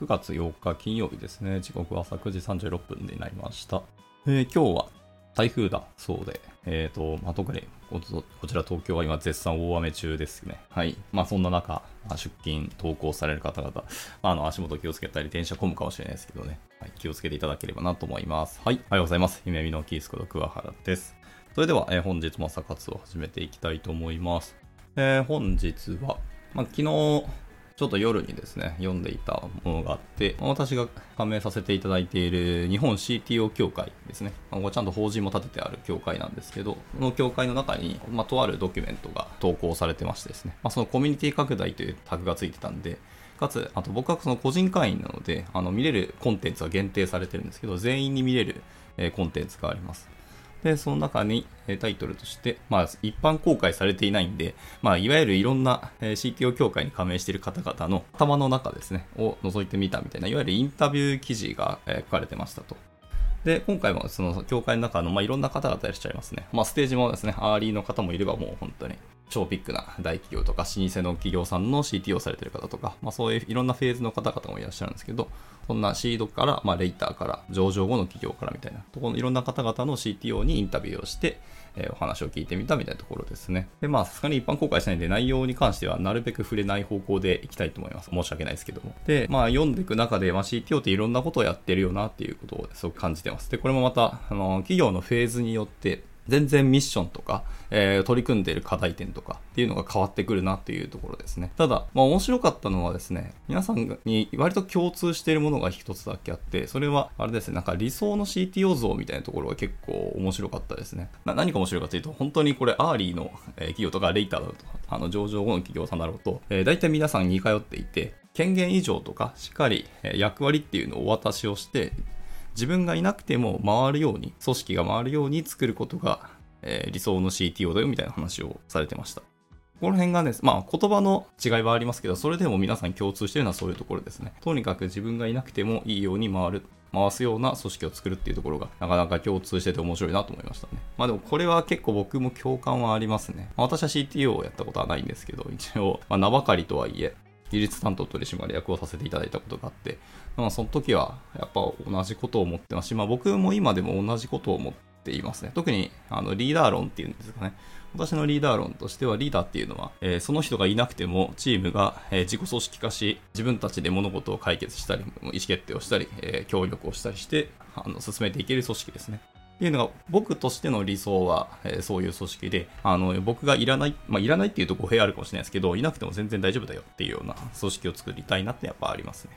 9月8日金曜日ですね。時刻は朝9時36分になりました。えー今日は台風だそうで、えっ、と、まあ、特にここちら東京は今絶賛大雨中ですね。はい。まあそんな中、まあ出勤、登校される方々、まあ、あの足元気をつけたり、電車混むかもしれないですけどね、はい、気をつけていただければなと思います。はい。おはようございます。夢見のキースこと桑原です。それでは、えー本日も朝活を始めていきたいと思います。えー本日は、まあ、昨日、ちょっと夜にですね、読んでいたものがあって、私が加盟させていただいている日本 CTO 協会ですね。こちゃんと法人も立ててある協会なんですけど、この協会の中に、まあ、とあるドキュメントが投稿されてましてですね、まあ、そのコミュニティ拡大というタグがついてたんで、かつ、あと僕はその個人会員なので、あの見れるコンテンツは限定されてるんですけど、全員に見れる、コンテンツがあります。で、その中に、タイトルとして、まあ、一般公開されていないんで、まあ、いわゆるいろんな、CTO 協会に加盟している方々の頭の中ですね、を覗いてみたみたいな、いわゆるインタビュー記事が、書かれてましたと。で、今回もその協会の中の、まあ、いろんな方々いらっしゃいますね。まあ、ステージもですね、アーリーの方もいればもう本当に超ビッグな大企業とか、老舗の企業さんの CTO をされてる方とか、まあ、そういういろんなフェーズの方々もいらっしゃるんですけど、そんなシードから、まあ、レイターから、上場後の企業からみたいな、ところのいろんな方々の CTO にインタビューをして、えーお話を聞いてみたみたいなところですね。で、まあ、さすがに一般公開しないんで、内容に関してはなるべく触れない方向でいきたいと思います。申し訳ないですけども。で、まあ、読んでいく中で、まあ、CTO っていろんなことをやってるよなっていうことをすごく感じてます。で、これもまた、あの、企業のフェーズによって、全然ミッションとか、えー取り組んでいる課題点とかっていうのが変わってくるなっていうところですね。ただ、まあ面白かったのはですね、皆さんに割と共通しているものが一つだけあって、それはあれですね、なんか理想の CTO 像みたいなところが結構面白かったですね。な何が面白いかというと、本当にこれアーリーのえー企業とかレイターだと、あの上場後の企業さんだろうと、えー、大体皆さん似通っていて、権限以上とかしっかり役割っていうのをお渡しをして、自分がいなくても回るように、組織が回るように作ることが、えー理想の CTO だよみたいな話をされてました。この辺がね、まあ言葉の違いはありますけど、それでも皆さん共通しているのはそういうところですね。とにかく自分がいなくてもいいように回る、回すような組織を作るっていうところがなかなか共通してて面白いなと思いましたね。まあでもこれは結構僕も共感はありますね。まあ私は CTO をやったことはないんですけど、一応、まあ、名ばかりとはいえ、技術担当取締役をさせていただいたことがあって、まあ、その時はやっぱ同じことを思ってますし、まあ、僕も今でも同じことを思っっていますね。特にあのリーダー論っていうんですかね。私のリーダー論としてはリーダーっていうのは、えーその人がいなくてもチームが、えー自己組織化し、自分たちで物事を解決したり、意思決定をしたり、えー協力をしたりして、あの進めていける組織ですね。っていうのが僕としての理想は、えーそういう組織であの僕がいらない、まあ、いらないっていうと語弊あるかもしれないですけどいなくても全然大丈夫だよっていうような組織を作りたいなってやっぱありますね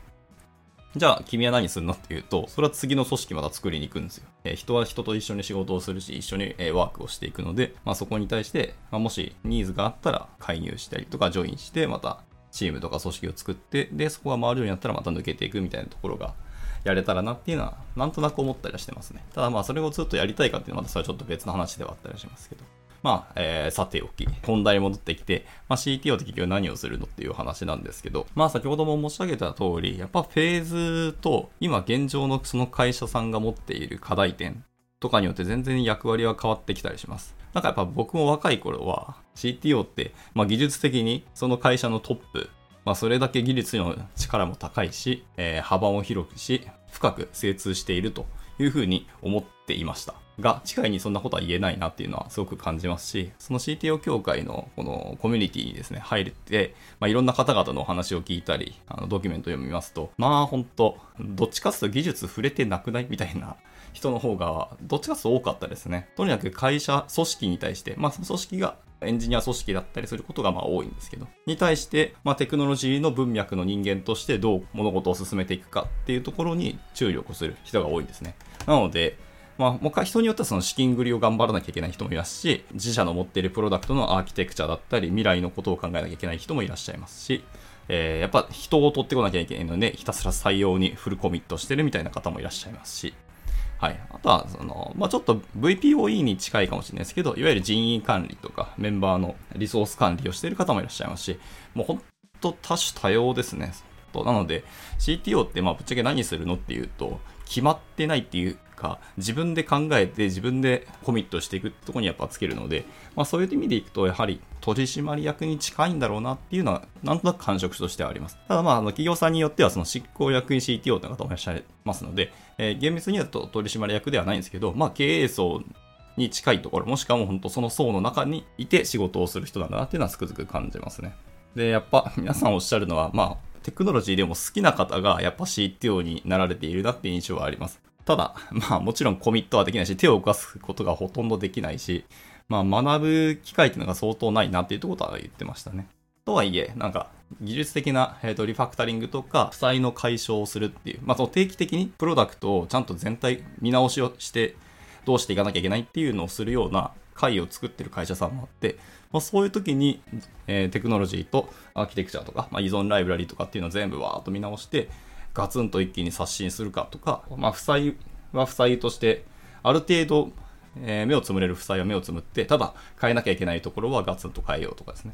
じゃあ君は何するの？っていうとそれは次の組織また作りに行くんですよ、えー人は人と一緒に仕事をするし一緒に、えーワークをしていくので、まあ、そこに対して、まあ、もしニーズがあったら介入したりとかジョインしてまたチームとか組織を作ってでそこが回るようになったらまた抜けていくみたいなところがやれたらなっていうのは、なんとなく思ったりはしてますね。ただまあ、それをずっとやりたいかっていうのは、またそれはちょっと別の話ではあったりしますけど。まあ、えー、さておき、本題に戻ってきて、まあ、CTO って結局何をするのっていう話なんですけど、まあ、先ほども申し上げた通り、やっぱフェーズと、今現状のその会社さんが持っている課題点とかによって全然役割は変わってきたりします。なんかやっぱ僕も若い頃は CTO って、まあ、技術的にその会社のトップ、まあ、それだけ技術の力も高いし、えー幅も広くし、深く精通しているというふうに思っていました。が、近いにそんなことは言えないなっていうのはすごく感じますし、その CTO 協会のこのコミュニティにですね、入って、まあ、いろんな方々のお話を聞いたり、あのドキュメント読みますと、まあ本当どっちかっていうと技術触れてなくない？みたいな人の方が、どっちかっていうと多かったですね。とにかく会社、組織に対して、まあその組織がエンジニア組織だったりすることがまあ多いんですけど、に対して、まあ、テクノロジーの文脈の人間としてどう物事を進めていくかっていうところに注力する人が多いんですね。なので、まあ、もう一回人によってはその資金繰りを頑張らなきゃいけない人もいますし、自社の持っているプロダクトのアーキテクチャだったり、未来のことを考えなきゃいけない人もいらっしゃいますし、えーやっぱ人を取ってこなきゃいけないので、ひたすら採用にフルコミットしてるみたいな方もいらっしゃいますし、はい。あとは、その、まあ、ちょっと VPOE に近いかもしれないですけど、いわゆる人員管理とか、メンバーのリソース管理をしている方もいらっしゃいますし、もう本当多種多様ですね。なので、CTO って、まあ、ぶっちゃけ何するのっていうと、決まってないっていうか、自分で考えて自分でコミットしていくところにやっぱつけるので、まあそういう意味でいくと、やはり取締役に近いんだろうなっていうのは、なんとなく感触としてはあります。ただまあ、あの企業さんによってはその執行役員 CTO という方もいらっしゃいますので、えー、厳密にはと取締役ではないんですけど、まあ経営層に近いところ、もしくはもう本当その層の中にいて仕事をする人なんだなっていうのはつくづく感じますね。で、やっぱ皆さんおっしゃるのは、まあ、テクノロジーでも好きな方がやっぱ CTO になられているなっていう印象はあります。ただ、まあもちろんコミットはできないし、手を動かすことがほとんどできないし、まあ学ぶ機会っていうのが相当ないなっていうことは言ってましたね。とはいえ、なんか、技術的な、えーと、リファクタリングとか、負債の解消をするっていう、まあ、その定期的にプロダクトをちゃんと全体見直しをして、どうしていかなきゃいけないっていうのをするような会を作ってる会社さんもあって、まあ、そういう時に、えー、テクノロジーとアーキテクチャとか、まあ、依存ライブラリとかっていうのを全部わーっと見直して、ガツンと一気に刷新するかとか、まあ、負債は負債として、ある程度、えー、目をつむれる負債は目をつむって、ただ変えなきゃいけないところはガツンと変えようとかですね。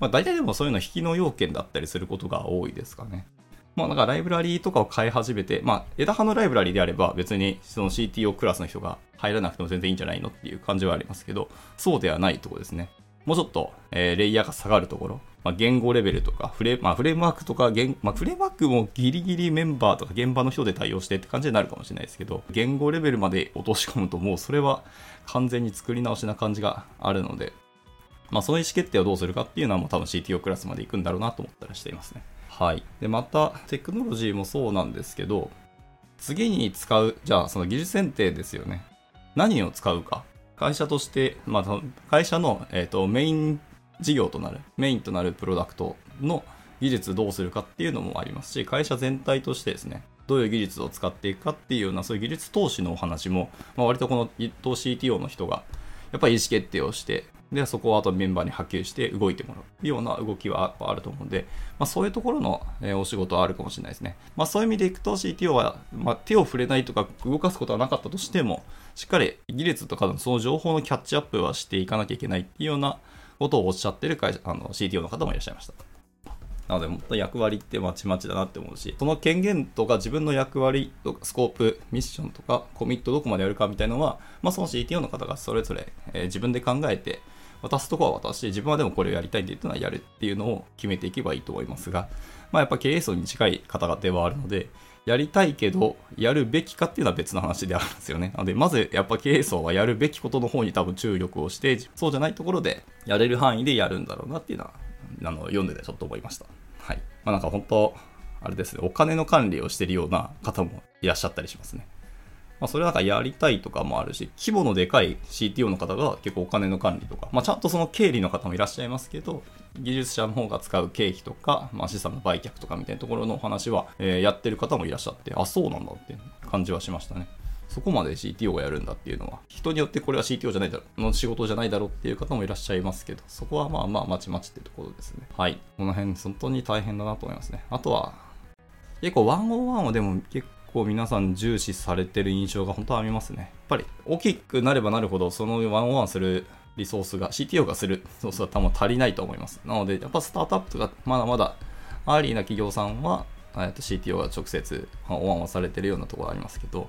まあ、大体でもそういうの引きの要件だったりすることが多いですかね。まあ、なんかライブラリーとかを変え始めて、まあ、枝葉のライブラリーであれば別にその CTO クラスの人が入らなくても全然いいんじゃないのっていう感じはありますけど、そうではないとこですね。もうちょっと、えー、レイヤーが下がるところ、まあ、言語レベルとかフレ,、まあ、フレームワークとか、まあ、フレームワークもギリギリメンバーとか現場の人で対応してって感じになるかもしれないですけど、言語レベルまで落とし込むともうそれは完全に作り直しな感じがあるので、まあ、その意思決定をどうするかっていうのはもう多分 CTO クラスまで行くんだろうなと思ったりしていますね。はい。で、また、テクノロジーもそうなんですけど、次に使う、じゃあその技術選定ですよね。何を使うか。会社として、まあ、会社の、えーと、メイン事業となる、メインとなるプロダクトの技術どうするかっていうのもありますし、会社全体としてですね、どういう技術を使っていくかっていうような、そういう技術投資のお話も、まあ、割とこの一等 CTO の人が、やっぱり意思決定をして、で、そこをあとメンバーに波及して動いてもらうような動きはあると思うんで、まあ、そういうところの、えお仕事はあるかもしれないですね。まあ、そういう意味でいくと CTO は、まあ、手を触れないとか動かすことはなかったとしても、しっかり技術とかのその情報のキャッチアップはしていかなきゃいけないっていうようなことをおっしゃってる会社あの CTO の方もいらっしゃいました。なので、もっと役割ってまちまちだなって思うし、その権限とか自分の役割とかスコープ、ミッションとかコミットどこまでやるかみたいなのは、まあ、その CTO の方がそれぞれ、え、自分で考えて、渡すとこは渡して、自分はでもこれをやりたいって言ったのはやるっていうのを決めていけばいいと思いますが、まあやっぱ経営層に近い方々ではあるので、やりたいけど、やるべきかっていうのは別の話であるんですよね。なので、まずやっぱ経営層はやるべきことの方に多分注力をして、そうじゃないところでやれる範囲でやるんだろうなっていうのは、あの読んでてちょっと思いました。はい。まあなんか本当、あれですね、お金の管理をしてるような方もいらっしゃったりしますね。まあ、それなんかやりたいとかもあるし、規模のでかい CTO の方が結構お金の管理とか、まあ、ちゃんとその経理の方もいらっしゃいますけど、技術者の方が使う経費とか、まあ、資産の売却とかみたいなところのお話は、えー、やってる方もいらっしゃって、あ、そうなんだって感じはしましたね。そこまで CTO がやるんだっていうのは、人によってこれは CTO じゃないだろう、の仕事じゃないだろうっていう方もいらっしゃいますけど、そこはまあまあまちまちってところですね。はい。この辺、本当に大変だなと思いますね。あとは、結構101はでも結構皆さん重視されてる印象が本当はありますね。やっぱり大きくなればなるほど、そのワンオンするリソースが、CTO がするリソースが多分足りないと思います。なので、やっぱスタートアップがまだまだアーリーな企業さんは、CTO が直接ワンオンされてるようなところありますけど、やっ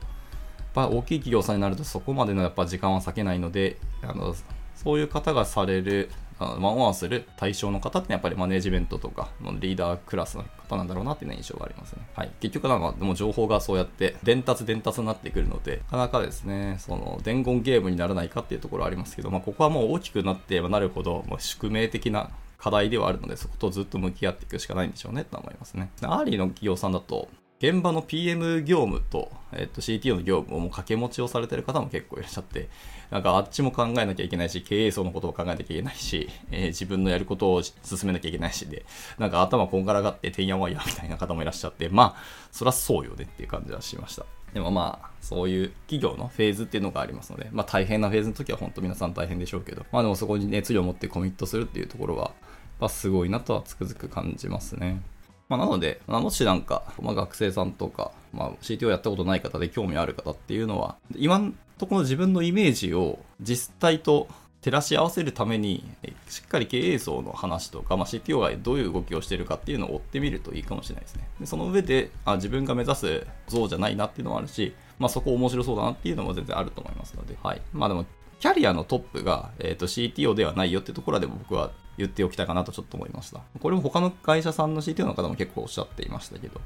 ぱ大きい企業さんになるとそこまでのやっぱ時間は割けないので、あのそういう方がされるワンワンする対象の方ってやっぱりマネジメントとかリーダークラスの方なんだろうなっていう印象がありますね。はい。結局なんかでも情報がそうやって伝達伝達になってくるので、なかなかですね、その伝言ゲームにならないかっていうところありますけど、まあここはもう大きくなってなるほど、まあ、宿命的な課題ではあるので、そことずっと向き合っていくしかないんでしょうねと思いますね。アーリーの企業さんだと、現場の PM 業務と、えっと、CTO の業務をもう掛け持ちをされてる方も結構いらっしゃって、なんかあっちも考えなきゃいけないし、経営層のことを考えなきゃいけないし、えー、自分のやることを進めなきゃいけないしで、なんか頭こんがらがっててんやわんやみたいな方もいらっしゃって、まあ、そりゃそうよねっていう感じはしました。でもまあ、そういう企業のフェーズっていうのがありますので、まあ大変なフェーズの時は本当皆さん大変でしょうけど、まあでもそこに熱量を持ってコミットするっていうところは、まあすごいなとはつくづく感じますね。まあ、なので、もしなんか、まあ、学生さんとか、まあ、CTO やったことない方で興味ある方っていうのは、今んところ自分のイメージを実態と照らし合わせるために、しっかり経営層の話とか、まあ、CTO がどういう動きをしているかっていうのを追ってみるといいかもしれないですね。でその上であ、自分が目指す像じゃないなっていうのもあるし、まあそこ面白そうだなっていうのも全然あると思いますので、はい。まあでも、キャリアのトップが、えー、と CTO ではないよっていうところでも僕は言っておきたいかなとちょっと思いました。これも他の会社さんの CTO の方も結構おっしゃっていましたけど、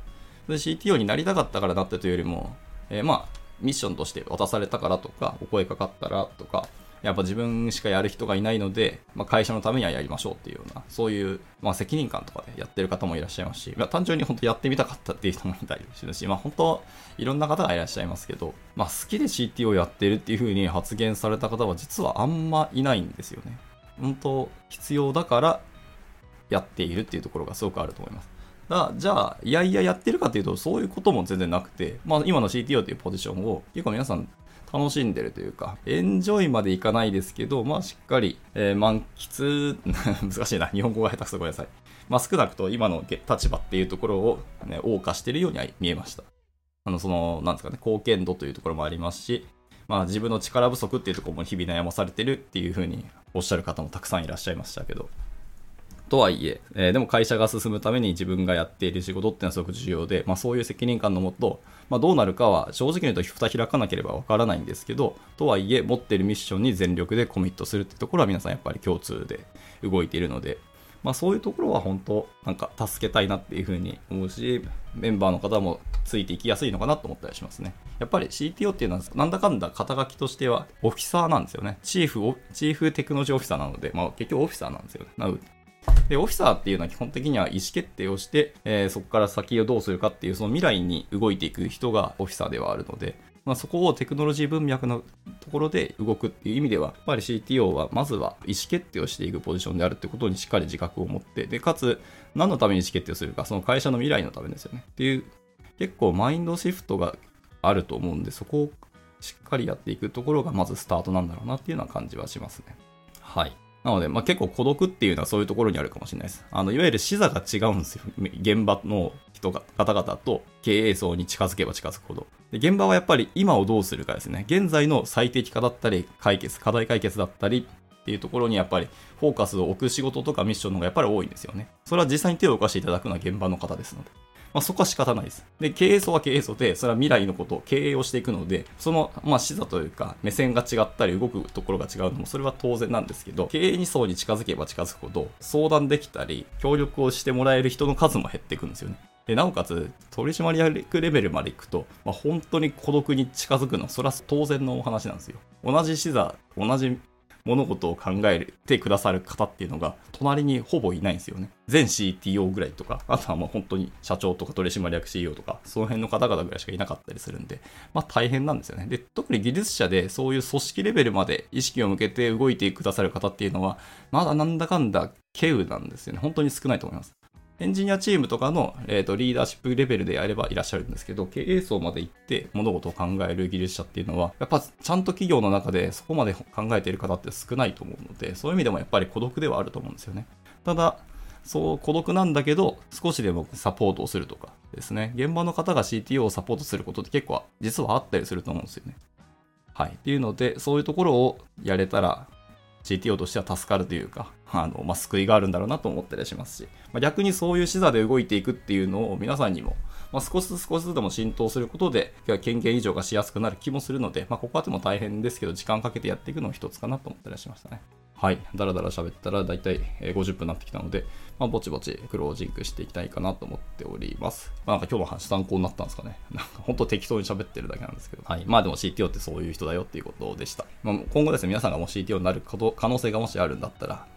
CTO になりたかったからなってというよりも、えー、まあ、ミッションとして渡されたからとか、お声かかったらとか、やっぱ自分しかやる人がいないので、まあ、会社のためにはやりましょうっていうような、そういう、まあ、責任感とかでやってる方もいらっしゃいますし、まあ、単純に本当やってみたかったっていう人もいたりするし、まあ、本当、いろんな方がいらっしゃいますけど、まあ、好きで CT をやってるっていう風に発言された方は実はあんまいないんですよね。本当、必要だからやっているっていうところがすごくあると思います。だじゃあ、いやいややってるかっていうと、そういうことも全然なくて、まあ、今の CTO というポジションを結構皆さん楽しんでるというか、エンジョイまでいかないですけど、まあしっかり、えー、満喫、難しいな、日本語が下手くそごめんなさい。まあ少なくと今の立場っていうところを、ね、謳歌してるようには見えました。あの、その、なんですかね、貢献度というところもありますし、まあ自分の力不足っていうところも日々悩まされてるっていうふうにおっしゃる方もたくさんいらっしゃいましたけど、とはいええー、でも会社が進むために自分がやっている仕事っていうのはすごく重要で、まあ、そういう責任感のもと、まあ、どうなるかは正直に言うと蓋開かなければわからないんですけど、とはいえ持っているミッションに全力でコミットするってところは皆さんやっぱり共通で動いているので、まあ、そういうところは本当なんか助けたいなっていうふうに思うし、メンバーの方もついていきやすいのかなと思ったりしますね。やっぱり CTO っていうのはなんだかんだ肩書きとしてはオフィサーなんですよね。チーフ、チーフテクノロジーオフィサーなので、まあ結局オフィサーなんですよね。なのでで、オフィサーっていうのは基本的には意思決定をして、えー、そこから先をどうするかっていう、その未来に動いていく人がオフィサーではあるので、まあ、そこをテクノロジー文脈のところで動くっていう意味では、やっぱり CTO はまずは意思決定をしていくポジションであるってことにしっかり自覚を持って、で、かつ、何のために意思決定をするか、その会社の未来のためですよね。っていう、結構マインドシフトがあると思うんで、そこをしっかりやっていくところがまずスタートなんだろうなっていうような感じはしますね。はい。なので、まあ、結構孤独っていうのはそういうところにあるかもしれないです。あの、いわゆる視座が違うんですよ。現場の人が、方々と経営層に近づけば近づくほど。で現場はやっぱり今をどうするかですね。現在の最適化だったり、解決、課題解決だったりっていうところにやっぱりフォーカスを置く仕事とかミッションの方がやっぱり多いんですよね。それは実際に手を動かしていただくのは現場の方ですので。まあ、そこは仕方ないです。で、経営層は経営層で、それは未来のことを経営をしていくので、その、まあ、視座というか、目線が違ったり、動くところが違うのも、それは当然なんですけど、経営に層に近づけば近づくほど、相談できたり、協力をしてもらえる人の数も減っていくんですよね。で、なおかつ、取締役レベルまで行くと、まあ、本当に孤独に近づくの、それは当然のお話なんですよ。同じ視座、同じ物事を考えてくださる方っていうのが、隣にほぼいないんですよね。全 CTO ぐらいとか、あとはもう本当に社長とか取締役 CEO とか、その辺の方々ぐらいしかいなかったりするんで、まあ大変なんですよね。で、特に技術者でそういう組織レベルまで意識を向けて動いてくださる方っていうのは、まだなんだかんだ稀有なんですよね。本当に少ないと思います。エンジニアチームとかの、えーと、リーダーシップレベルであればいらっしゃるんですけど、経営層まで行って物事を考える技術者っていうのは、やっぱちゃんと企業の中でそこまで考えている方って少ないと思うので、そういう意味でもやっぱり孤独ではあると思うんですよね。ただ、そう孤独なんだけど、少しでもサポートをするとかですね、現場の方が CTO をサポートすることって結構実はあったりすると思うんですよね。はい。っていうので、そういうところをやれたら、CTO としては助かるというか、あの、まあ、救いがあるんだろうなと思ったりしますし、まあ、逆にそういう視座で動いていくっていうのを皆さんにも、まあ、少しずつ少しずつでも浸透することで、権限以上がしやすくなる気もするので、まあ、ここはでも大変ですけど、時間かけてやっていくのも一つかなと思ったりしましたね。はい。だらだら喋ったら大体50分になってきたので、まあ、ぼちぼちクロージングしていきたいかなと思っております。まあ、なんか今日の話参考になったんですかね。なんか本当適当に喋ってるだけなんですけど。はい。まあでも CTO ってそういう人だよっていうことでした。まあ、今後ですね、皆さんがもし CTO になる可能性がもしあるんだったら、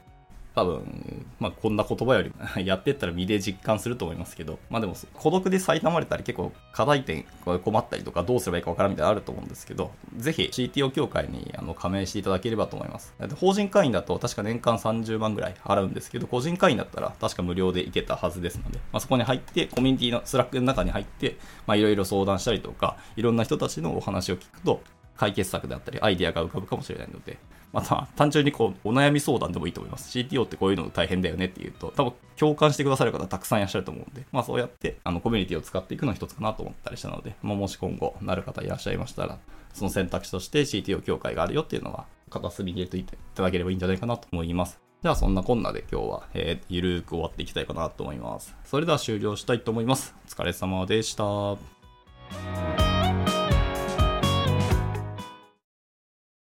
多分、まあ、こんな言葉より やってったら身で実感すると思いますけど、まあでも、孤独で苛まれたり結構課題点困ったりとかどうすればいいかわからんみたいなのあると思うんですけど、ぜひ CTO 協会にあの加盟していただければと思います。法人会員だと確か年間30万ぐらい払うんですけど、個人会員だったら確か無料で行けたはずですので、まあ、そこに入って、コミュニティの Slack の中に入って、まあいろいろ相談したりとか、いろんな人たちのお話を聞くと、解決策であったり、アイデアが浮かぶかもしれないので、また単純にこうお悩み相談でもいいと思います。CTO ってこういうの大変だよねっていうと、多分共感してくださる方たくさんいらっしゃると思うんで、まあそうやってあのコミュニティを使っていくのは一つかなと思ったりしたので、まあ、もし今後なる方いらっしゃいましたら、その選択肢として CTO 協会があるよっていうのは片隅に入れていただければいいんじゃないかなと思います。じゃあそんなこんなで今日は、えー、ゆるーく終わっていきたいかなと思います。それでは終了したいと思います。お疲れ様でした。